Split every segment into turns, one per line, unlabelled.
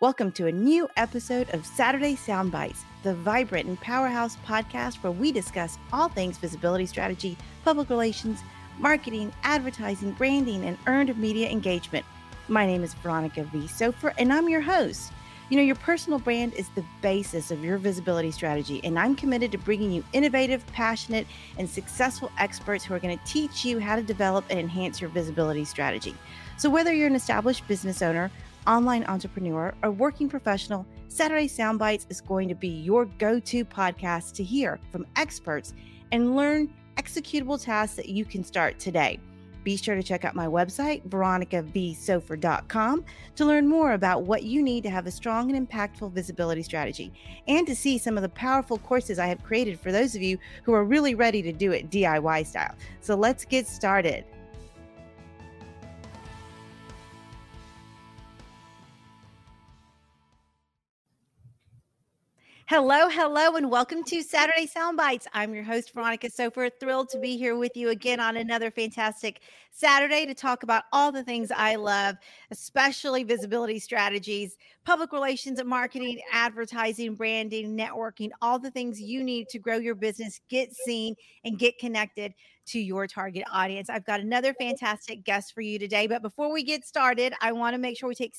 Welcome to a new episode of Saturday Sound Bites, the vibrant and powerhouse podcast where we discuss all things visibility strategy, public relations, marketing, advertising, branding, and earned media engagement. My name is Veronica V. Sofer, and I'm your host. You know, your personal brand is the basis of your visibility strategy, and I'm committed to bringing you innovative, passionate, and successful experts who are going to teach you how to develop and enhance your visibility strategy. So, whether you're an established business owner, online entrepreneur, or working professional, Saturday Soundbites is going to be your go to podcast to hear from experts and learn executable tasks that you can start today. Be sure to check out my website, veronicavsofer.com, to learn more about what you need to have a strong and impactful visibility strategy and to see some of the powerful courses I have created for those of you who are really ready to do it DIY style. So let's get started. Hello, hello, and welcome to Saturday Soundbites. I'm your host, Veronica Sofer. Thrilled to be here with you again on another fantastic Saturday to talk about all the things I love, especially visibility strategies, public relations marketing, advertising, branding, networking, all the things you need to grow your business, get seen, and get connected to your target audience. I've got another fantastic guest for you today. But before we get started, I want to make sure we take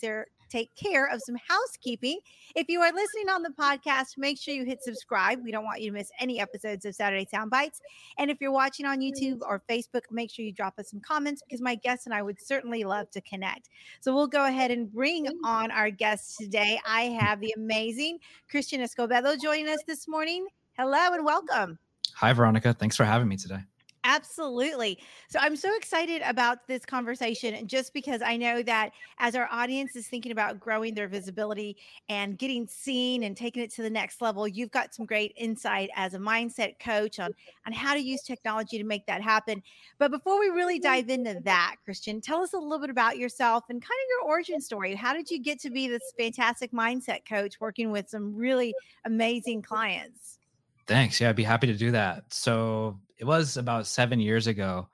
take care of some housekeeping. If you are listening on the podcast, make sure you hit subscribe. We don't want you to miss any episodes of Saturday Sound Bites. And if you're watching on YouTube or Facebook, make sure you drop us some comments because my guests and I would certainly love to connect. So we'll go ahead and bring on our guests today. I have the amazing Christian Escobedo joining us this morning. Hello and welcome.
Hi, Veronica. Thanks for having me today.
Absolutely. So I'm so excited about this conversation just because I know that as our audience is thinking about growing their visibility and getting seen and taking it to the next level, you've got some great insight as a mindset coach on on how to use technology to make that happen. But before we really mm-hmm. dive into that, Christian, tell us a little bit about yourself and kind of your origin story. How did you get to be this fantastic mindset coach working with some really amazing clients?
Thanks. Yeah, I'd be happy to do that. So it was about seven years ago.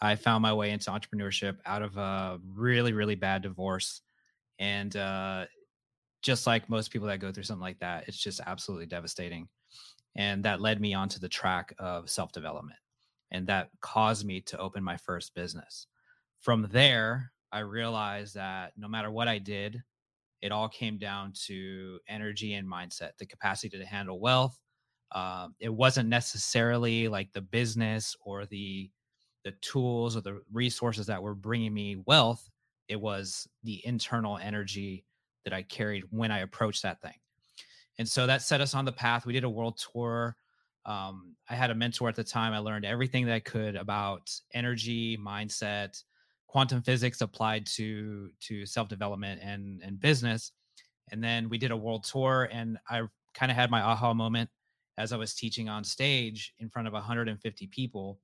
I found my way into entrepreneurship out of a really, really bad divorce. And uh, just like most people that go through something like that, it's just absolutely devastating. And that led me onto the track of self development. And that caused me to open my first business. From there, I realized that no matter what I did, it all came down to energy and mindset, the capacity to handle wealth, uh, it wasn't necessarily like the business or the the tools or the resources that were bringing me wealth. It was the internal energy that i carried when i approached that thing. And so that set us on the path. We did a world tour. Um, i had a mentor at the time. I learned everything that i could about energy mindset quantum physics applied to to self-development and and business. And then we did a world tour and i kind of had my aha moment as I was teaching on stage in front of 150 people.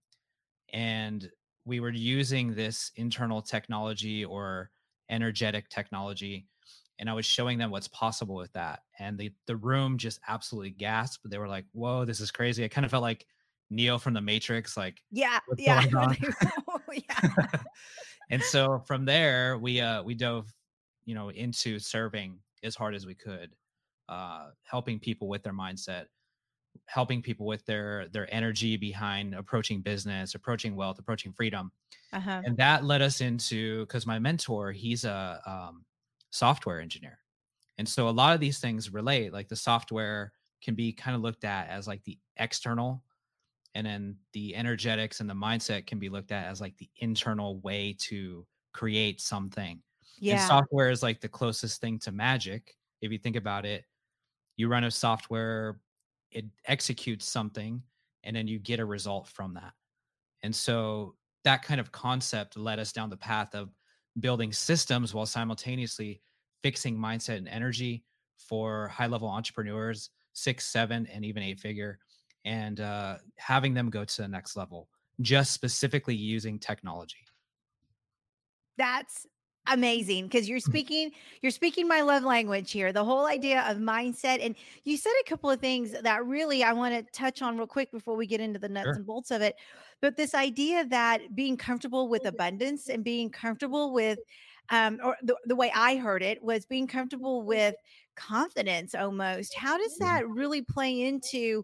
And we were using this internal technology or energetic technology. And I was showing them what's possible with that. And the, the room just absolutely gasped. They were like, whoa, this is crazy. I kind of felt like Neo from the Matrix, like,
yeah, yeah.
yeah. and so from there, we uh we dove, you know, into serving as hard as we could, uh, helping people with their mindset, helping people with their their energy behind approaching business approaching wealth approaching freedom. Uh-huh. and that led us into because my mentor he's a um, software engineer. And so a lot of these things relate like the software can be kind of looked at as like the external and then the energetics and the mindset can be looked at as like the internal way to create something. Yeah. and software is like the closest thing to magic. If you think about it you run a software it executes something and then you get a result from that. And so that kind of concept led us down the path of building systems while simultaneously fixing mindset and energy for high level entrepreneurs six seven and even eight figure and uh, having them go to the next level just specifically using technology.
That's amazing because you're mm-hmm. speaking you're speaking my love language here the whole idea of mindset and you said a couple of things that really i want to touch on real quick before we get into the nuts sure. and bolts of it but this idea that being comfortable with abundance and being comfortable with um, or the, the way I heard it was being comfortable with confidence almost. How does
Mhm.
that really play into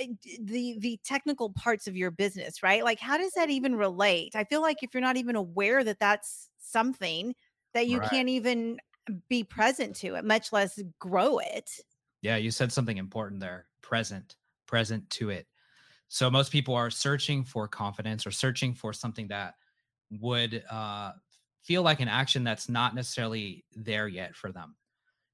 uh, the the technical parts of your business, right? Like how does that even relate? I feel like if you're not even aware that that's something that you
Right.
can't even be present to it, much less grow it.
Yeah, you said something important there. Present, present to it. So most people are searching for confidence or searching for something that would uh, feel like an action that's not necessarily there yet for them.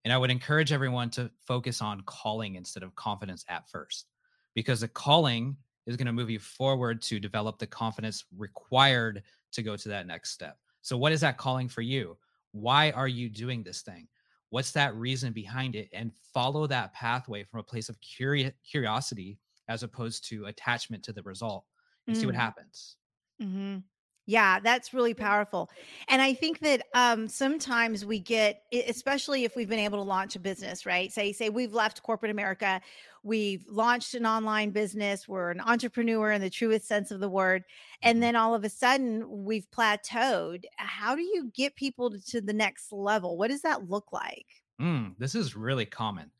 And I would encourage everyone to focus on calling instead of confidence at first, because the calling is going to move you forward to develop the confidence required to go to that next step. So, what is that calling for you? Why are you doing this thing? What's that reason behind it? And follow that pathway from a place of curi- curiosity as opposed to attachment to the result and see what happens.
Mm.
happens.
Mhm. Yeah, that's really powerful. And I think that um, sometimes we get, especially if we've been able to launch a business, right? Say, say we've left corporate America, we've launched an online business, we're an entrepreneur in the truest sense of the word, and
Mhm.
then all of a sudden we've plateaued. How do you get people to, to the next level? What does that look like?
Mm, this is really common.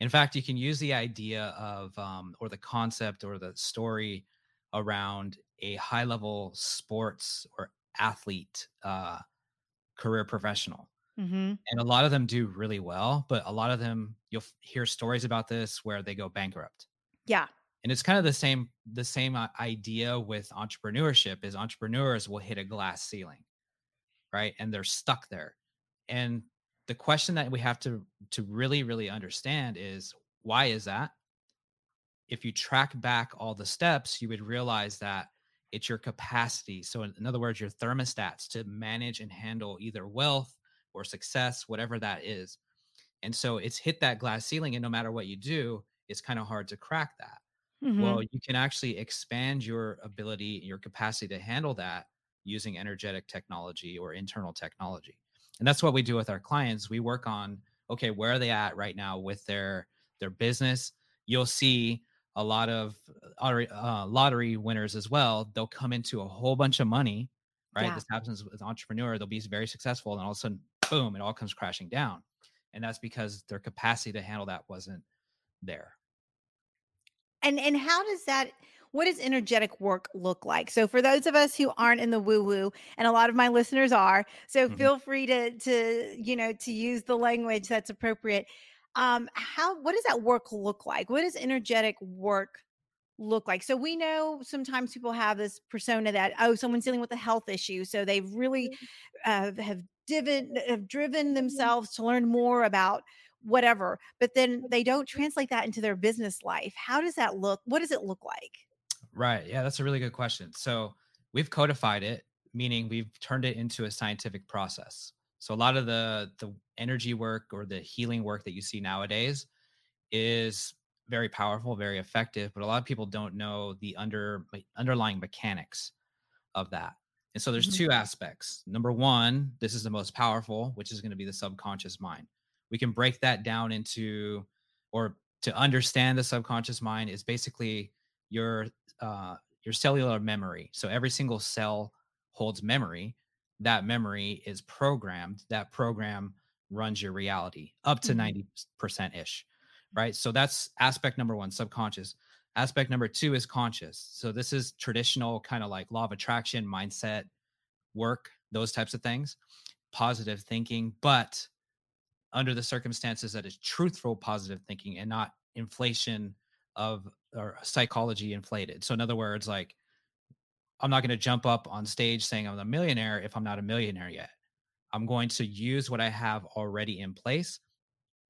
In fact, you can use the idea of, um, or the concept or the story around a high level sports or athlete uh, career professional.
hmm
And a lot of them do really well, but a lot of them, you'll hear stories about this where they go bankrupt.
Yeah.
And it's kind of the same the same uh, idea with entrepreneurship is entrepreneurs will hit a glass ceiling, right? And they're stuck there. And the question that we have to to really really understand is why is that? If you track back all the steps, you would realize that it's your capacity. So in, in other words, your thermostats to manage and handle either wealth or success, whatever that is. And so it's hit that glass ceiling and no matter what you do, it's kind of hard to crack that.
hmm
Well, you can actually expand your ability, your capacity to handle that using energetic technology or internal technology. And that's what we do with our clients. We work on okay, where are they at right now with their their business? You'll see a lot of uh, lottery, winners as well. They'll come into a whole bunch of money, right?
Yeah.
This happens with entrepreneur. They'll be very successful, and all of a sudden, boom, it all comes crashing down. And that's because their capacity to handle that wasn't there.
And and how does that what does energetic work look like? So for those of us who aren't in the woo woo and a lot of my listeners are, so
Mhm.
feel free to to you know to use the language that's appropriate. Um how what does that work look like? What does energetic work look like? So we know sometimes people have this persona that oh someone's dealing with a health issue, so they've really uh, have driven have driven themselves to learn more about whatever but then they don't translate that into their business life how does that look what does it look like
Right. Yeah, that's a really good question. So we've codified it, meaning we've turned it into a scientific process. So a lot of the the energy work or the healing work that you see nowadays is very powerful, very effective, but a lot of people don't know the under underlying mechanics of that. And so there's
Mhm.
two aspects. Number one, this is the most powerful, which is going to be the subconscious mind. We can break that down into, or to understand the subconscious mind is basically your uh, your cellular memory. So every single cell holds memory. That memory is programmed. That program runs your reality up to
Mhm.
90% ish. Right. So that's aspect number one, subconscious. Aspect number two is conscious. So this is traditional kind of like law of attraction, mindset, work, those types of things, positive thinking, but under the circumstances that is truthful positive thinking and not inflation of or psychology inflated. So in other words, like I'm not going to jump up on stage saying I'm a millionaire if I'm not a millionaire yet. I'm going to use what I have already in place,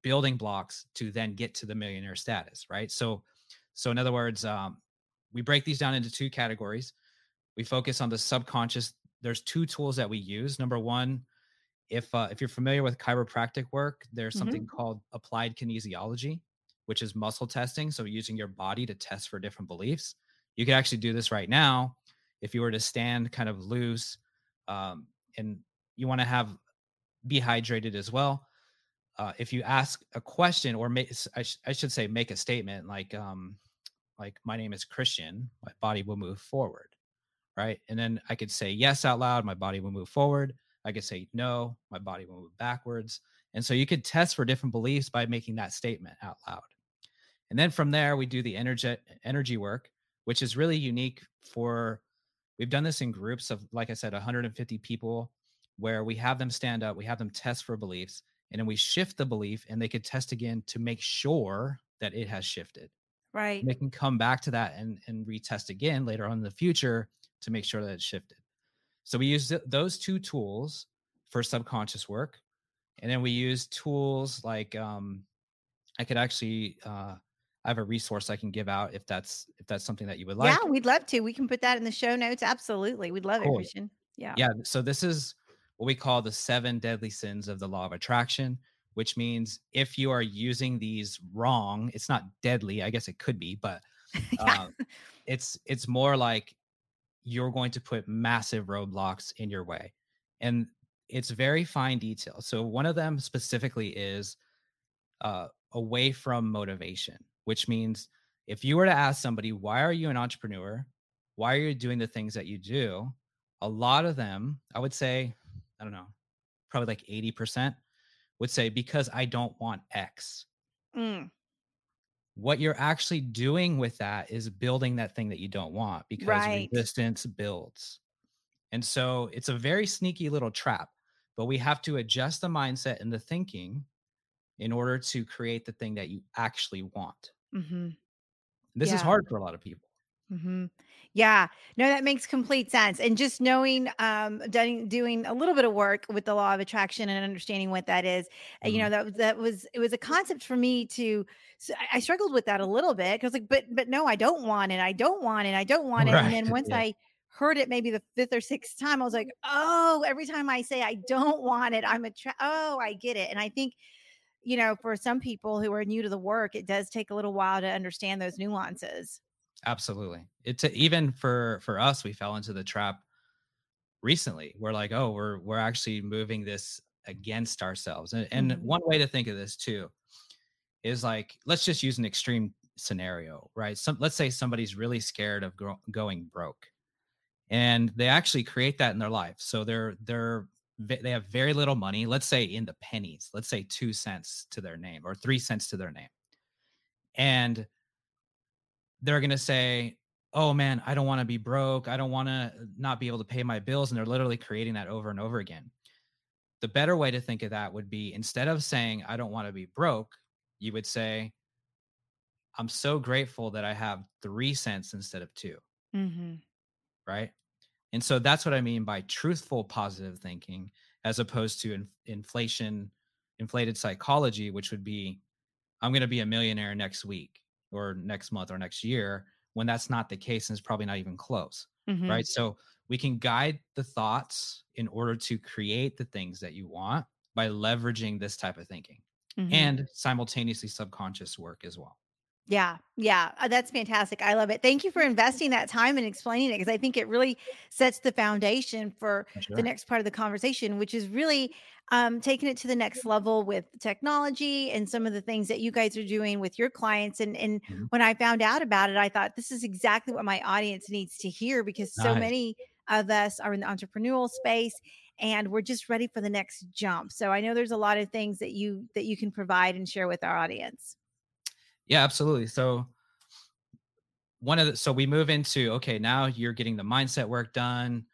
building blocks to then get to the millionaire status, right? So so in other words, um, we break these down into two categories. We focus on the subconscious. There's two tools that we use. Number one, if uh, if you're familiar with chiropractic work, there's something called applied kinesiology, which is muscle testing. So using your body to test for different beliefs. You could actually do this right now if you were to stand kind of loose, um, and you want to have be hydrated as well. Uh, if you ask a question or make, I, sh- I should say, make a statement like, um, like my name is Christian, my body will move forward, right? And then I could say yes out loud, my body will move forward. I could say no, my body will move backwards. And so you could test for different beliefs by making that statement out loud. And then from there, we do the energy energy work, which is really unique for we've done this in groups of, like I said, 150 people where we have them stand up, we have them test for beliefs, and then we shift the belief and they could test again to make sure that it has shifted.
Right.
And they can come back to that and, and retest again later on in the future to make sure that it shifted. So we use th- those two tools for subconscious work. And then we use tools like um, I could actually uh, I have a resource I can give out if that's if that's something that you would like.
Yeah, we'd love to. We can put that in the show notes. Absolutely. We'd love cool. it, Christian. Yeah.
Yeah. So this is what we call the seven deadly sins of the law of attraction, which means if you are using these wrong, it's not deadly. I guess it could be, but yeah. um, it's it's more like you're going to put massive roadblocks in your way. And it's very fine detail. So one of them specifically is uh, away from motivation which means if you were to ask somebody, why are you an entrepreneur? Why are you doing the things that you do? A lot of them, I would say, I don't know, probably like 80% would say, because I don't want X. Mm. What you're actually doing with that is building that thing that you don't want because right. resistance builds. And so it's a very sneaky little trap, but we have to adjust the mindset and the thinking in order to create the thing that you actually want. Mm-hmm. This yeah. is hard for a lot of people.
Mm-hmm. Yeah, no, that makes complete sense. And just knowing, um, doing doing a little bit of work with the law of attraction and understanding what that is, mm-hmm. you know, that that was it was a concept for me to. So I struggled with that a little bit because like, but but no, I don't want it. I don't want it. I don't want it. Right. And then once yeah. I heard it maybe the fifth or sixth time, I was like, oh, every time I say I don't want it, I'm a tra- oh, I get it. And I think you know, for some people who are new to the work, it does take a little while to understand those nuances.
Absolutely. It's even for for us, we fell into the trap recently. We're like, oh, we're we're actually moving this against ourselves. And, and mm-hmm. one way to think of this too is like, let's just use an extreme scenario, right? Some let's say somebody's really scared of gro- going broke, and they actually create that in their life. So they're they're they have very little money let's say in the pennies let's say 2 cents to their name or 3 cents to their name. And they're going to say oh man i don't want to be broke i don't want to not be able to pay my bills and they're literally creating that over and over again. The better way to think of that would be instead of saying i don't want to be broke you would say i'm so grateful that i have 3 cents instead of 2 mm-hmm. right and so that's what I mean by truthful positive thinking, as opposed to in, inflation, inflated psychology, which would be, I'm going to be a millionaire next week or next month or next year, when that's not the case and it's probably not even close. Mm-hmm. Right. So we can guide the thoughts in order to create the things that you want by leveraging this type of thinking mm-hmm. and simultaneously subconscious work as well.
Yeah, yeah, uh, that's fantastic. I love it. Thank you for investing that time and explaining it because I think it really sets the foundation for sure. the next part of the conversation, which is really um, taking it to the next level with technology and some of the things that you guys are doing with your clients. And and mm-hmm. when I found out about it, I thought this is exactly what my audience needs to hear because so nice. many of us are in the entrepreneurial space and we're just ready for the next jump. So I know there's a lot of things that you that you can provide and share with our audience.
Yeah, absolutely. So one of the so we move into okay, now you're getting the mindset work done.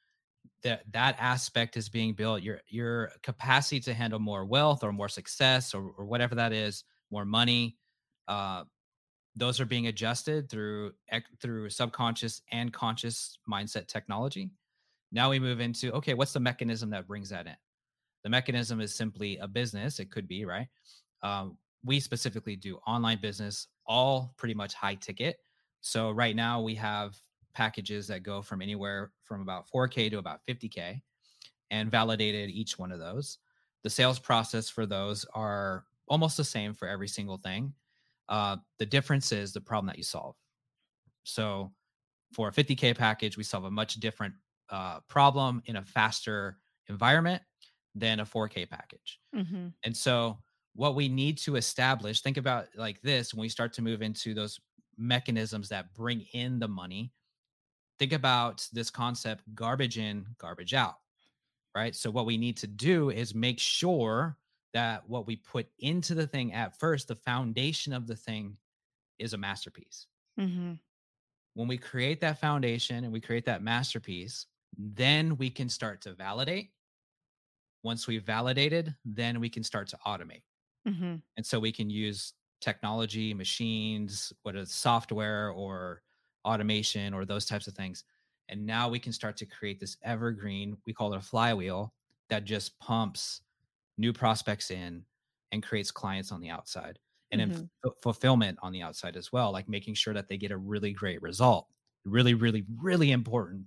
That that aspect is being built. Your your capacity to handle more wealth or more success or, or whatever that is, more money. Uh, those are being adjusted through through subconscious and conscious mindset technology. Now we move into okay, what's the mechanism that brings that in? The mechanism is simply a business. It could be right. Um, we specifically do online business, all pretty much high ticket. So right now we have packages that go from anywhere from about 4K to about 50K and validated each one of those. The sales process for those are almost the same for every single thing. Uh, the difference is the problem that you solve. So for a 50K package, we solve a much different uh, problem in a faster environment than a 4K package. Mm-hmm. And so what we need to establish think about like this when we start to move into those mechanisms that bring in the money think about this concept garbage in garbage out right? So what we need to do is make sure that what we put into the thing at first, the foundation of the thing is a masterpiece.
Mm-hmm.
When we create that foundation and we create that masterpiece, then we can start to validate. Once we've validated, then we can start to automate.
Mm-hmm.
And so we can use technology, machines, whether it's software or automation or those types of things. And now we can start to create this evergreen, we call it a flywheel that just pumps new prospects in and creates clients on the outside and
Mhm.
then f- fulfillment on the outside as well, like making sure that they get a really great result. Really, really, really important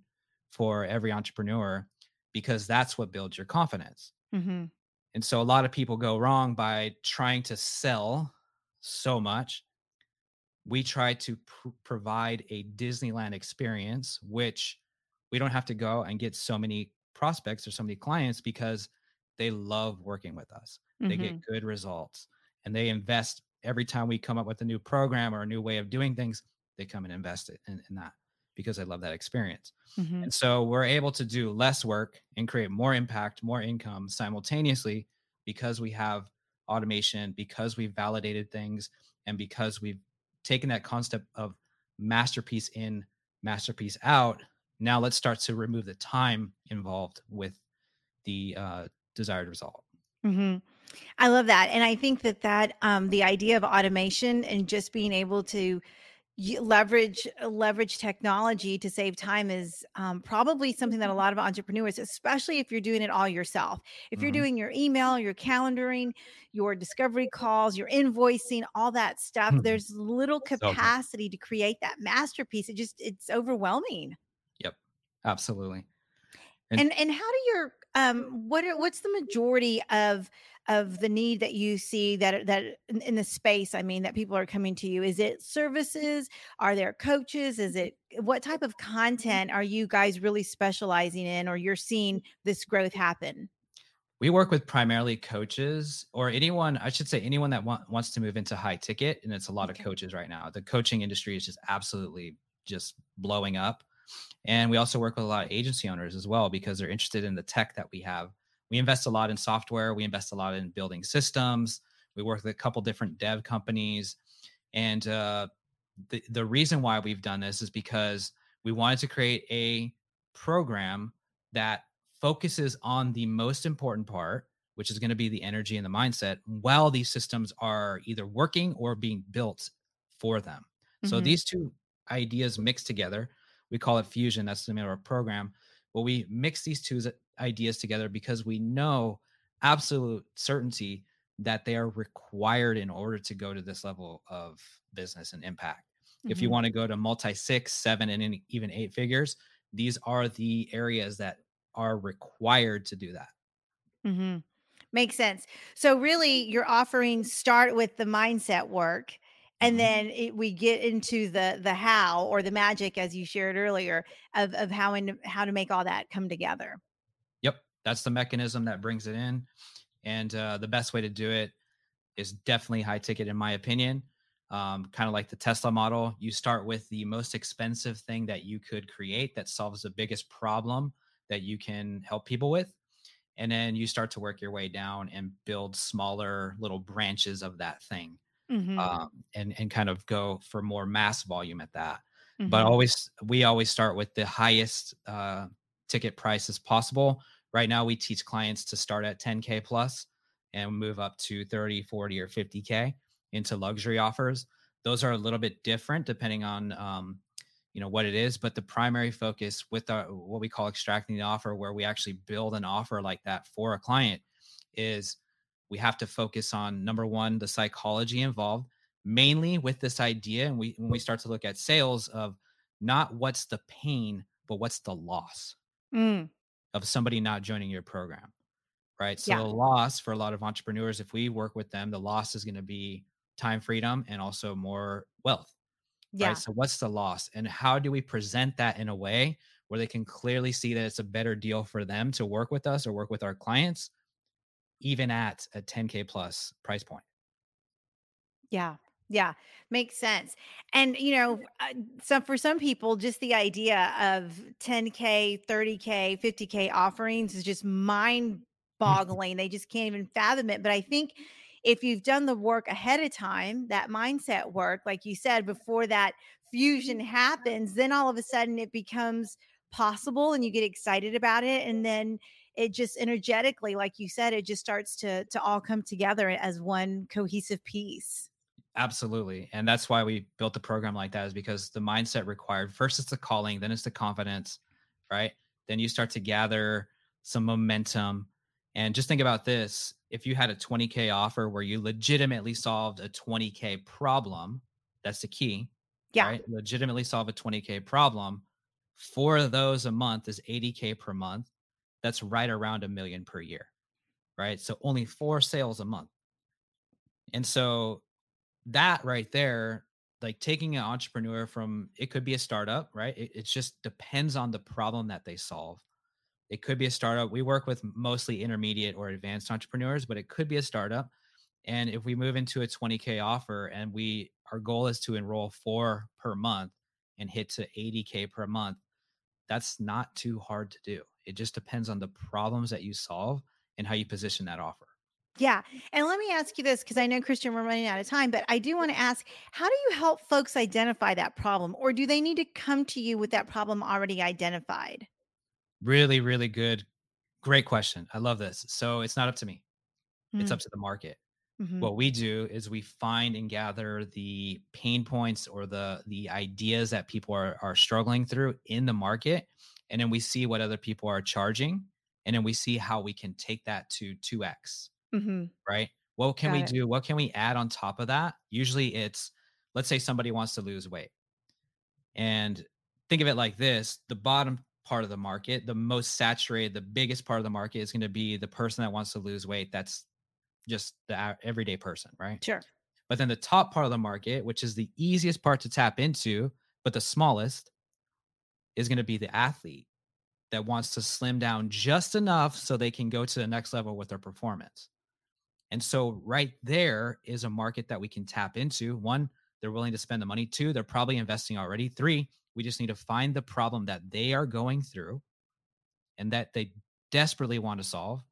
for every entrepreneur because that's what builds your confidence.
Mm-hmm.
And so a lot of people go wrong by trying to sell so much. We try to pr- provide a Disneyland experience, which we don't have to go and get so many prospects or so many clients because they love working with us. They
Mm-hmm.
get good results and they invest every time we come up with a new program or a new way of doing things, they come and invest it in, in that because I love that experience.
Mm-hmm.
And so we're able to do less work and create more impact, more income simultaneously because we have automation, because we've validated things, and because we've taken that concept of masterpiece in, masterpiece out. Now let's start to remove the time involved with the uh, desired result.
hmm I love that, and I think that that um, the idea of automation and just being able to leverage leverage technology to save time is um, probably something that a lot of entrepreneurs, especially if you're doing it all yourself, if you're
Mhm.
doing your email, your calendaring, your discovery calls, your invoicing, all that stuff.
Mhm.
There's little capacity to create that masterpiece. It just it's overwhelming. Yep.
Absolutely. And-
And and how do your um what are what's the majority of of the need that you see that that in, in the space I mean that people are coming to you is it services are there coaches is it what type of content are you guys really specializing in or you're seeing this growth happen
We work with primarily coaches or anyone, I should say, anyone that wa- wants to move into high ticket. And it's a lot
Okay.
of coaches right now. The coaching industry is just absolutely just blowing up. And we also work with a lot of agency owners as well because they're interested in the tech that we have. We invest a lot in software, we invest a lot in building systems. We work with a couple different dev companies. And uh, the, the reason why we've done this is because we wanted to create a program that focuses on the most important part, which is going to be the energy and the mindset, while these systems are either working or being built for them. So
Mhm.
these two ideas mixed together, we call it fusion. That's the name of our program. But we mix these two ideas together because we know absolute certainty that they are required in order to go to this level of business and impact. If you
Mhm.
want to go to multi six, seven, and even eight figures, these are the areas that are required to do that.
hmm Makes sense. So really, your offerings start with the mindset work, and
Mhm.
then it, we get into the the how or the magic, as you shared earlier, of of how and how to make all that come together.
Yep, that's the mechanism that brings it in, and uh, the best way to do it is definitely high ticket, in my opinion. Um, kind of like the Tesla model, you start with the most expensive thing that you could create that solves the biggest problem that you can help people with, and then you start to work your way down and build smaller little branches of that thing,
Mhm,
um, and and kind of go for more mass volume at that. but
mhm,
always we always start with the highest uh, ticket prices possible. Right now we teach clients to start at 10k plus and move up to 30 40 or 50k into luxury offers. Those are a little bit different depending on um, you know what it is but the primary focus with our, what we call extracting the offer where we actually build an offer like that for a client is we have to focus on number one the psychology involved mainly with this idea and we when we start to look at sales of not what's the pain but what's the loss
mm,
of somebody not joining your program right? So
Yeah.
the loss for a lot of entrepreneurs if we work with them the loss is going to be time freedom and also more wealth
yeah,
right so what's the loss and how do we present that in a way where they can clearly see that it's a better deal for them to work with us or work with our clients even at a 10k plus price point
yeah. Yeah, makes sense. And you know, uh, some for some people, just the idea of 10k, 30k, 50k offerings is just mind boggling. they just can't even fathom it. But I think if you've done the work ahead of time, that mindset work, like you said, before that fusion happens, then all of a sudden it becomes possible and you get excited about it. And then it just energetically, like you said, it just starts to to all come together as one cohesive piece.
Absolutely. And that's why we built the program like that is because the mindset required first it's the calling, then it's the confidence, right? Then you start to gather some momentum. And just think about this if you had a 20K offer where you legitimately solved a 20K problem, that's the key.
Yeah.
Right? Legitimately solve a 20K problem. Four of those a month is 80K per month. That's right around a million per year. Right. So only four sales a month. And so that right there, like taking an entrepreneur from it could be a startup, right? It, it just depends on the problem that they solve. It could be a startup. We work with mostly intermediate or advanced entrepreneurs, but it could be a startup. And if we move into a 20K offer and we our goal is to enroll four per month and hit to 80K per month, that's not too hard to do. It just depends on the problems that you solve and how you position that offer.
Yeah. And let me ask you this because I know, Christian, we're running out of time, but I do want to ask how do you help folks identify that problem, or do they need to come to you with that problem already identified?
Really, really good. Great question. I love this. So it's not up to me, mm-hmm. it's up to the market. Mm-hmm. What we do is we find and gather the pain points or the the ideas that people are, are struggling through in the market. And then we see what other people are charging. And then we see how we can take that to 2x
Mm-hmm.
Right. What can Got we it. do? What can we add on top of that? Usually it's, let's say somebody wants to lose weight. And think of it like this the bottom part of the market, the most saturated, the biggest part of the market is going to be the person that wants to lose weight. That's just the everyday person, right?
Sure.
But then the top part of the market, which is the easiest part to tap into, but the smallest, is going to be the athlete that wants to slim down just enough so they can go to the next level with their performance. And so, right there is a market that we can tap into. One, they're willing to spend the money. Two, they're probably investing already. Three, we just need to find the problem that they are going through and that they desperately want to solve.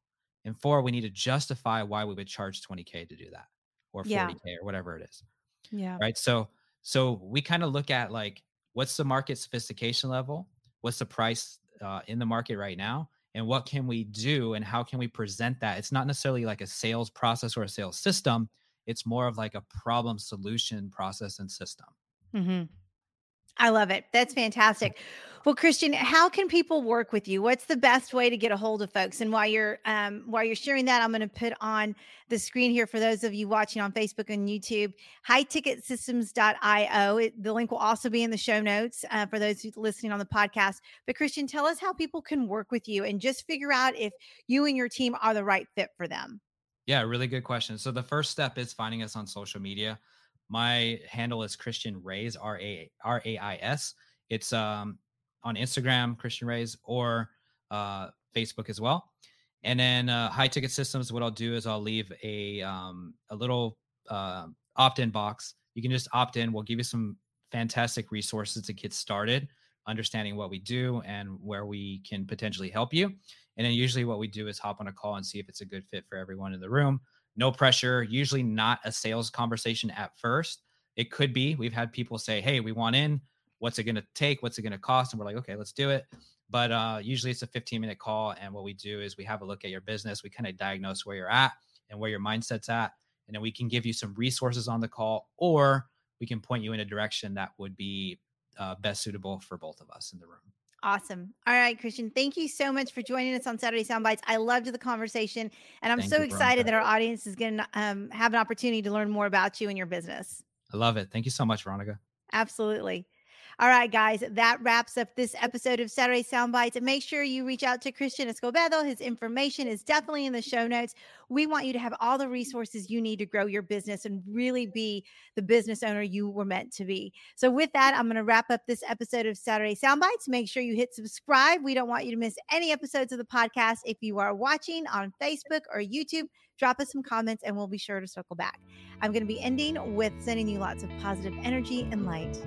And four, we need to justify why we would charge 20K to do that or 40K yeah. or whatever it is.
Yeah.
Right. So, so we kind of look at like, what's the market sophistication level? What's the price uh, in the market right now? and what can we do and how can we present that it's not necessarily like a sales process or a sales system it's more of like a problem solution process and system
mm-hmm. I love it. That's fantastic. Well, Christian, how can people work with you? What's the best way to get a hold of folks? And while you're um, while you're sharing that, I'm going to put on the screen here for those of you watching on Facebook and YouTube, highticketsystems.io. It, the link will also be in the show notes uh, for those listening on the podcast. But Christian, tell us how people can work with you and just figure out if you and your team are the right fit for them.
Yeah, really good question. So the first step is finding us on social media. My handle is Christian Rays R A R A I S. It's um on Instagram, Christian Rays, or uh, Facebook as well. And then uh, high ticket systems, what I'll do is I'll leave a um, a little uh, opt in box. You can just opt in. We'll give you some fantastic resources to get started, understanding what we do and where we can potentially help you. And then usually what we do is hop on a call and see if it's a good fit for everyone in the room no pressure, usually not a sales conversation at first. It could be. We've had people say, Hey, we want in. What's it going to take? What's it going to cost? And we're like, Okay, let's do it. But uh, usually it's a 15 minute call. And what we do is we have a look at your business. We kind of diagnose where you're at and where your mindset's at. And then we can give you some resources on the call, or we can point you in a direction that would be uh, best suitable for both of us in the room.
Awesome. All right, Christian, thank you so much for joining us on Saturday Soundbites. I loved the conversation, and I'm thank so excited that our audience is going to um, have an opportunity to learn more about you and your business.
I love it. Thank you so much, Veronica.
Absolutely. All right, guys, that wraps up this episode of Saturday Soundbites. Make sure you reach out to Christian Escobedo. His information is definitely in the show notes. We want you to have all the resources you need to grow your business and really be the business owner you were meant to be. So, with that, I'm going to wrap up this episode of Saturday Soundbites. Make sure you hit subscribe. We don't want you to miss any episodes of the podcast. If you are watching on Facebook or YouTube, drop us some comments and we'll be sure to circle back. I'm going to be ending with sending you lots of positive energy and light.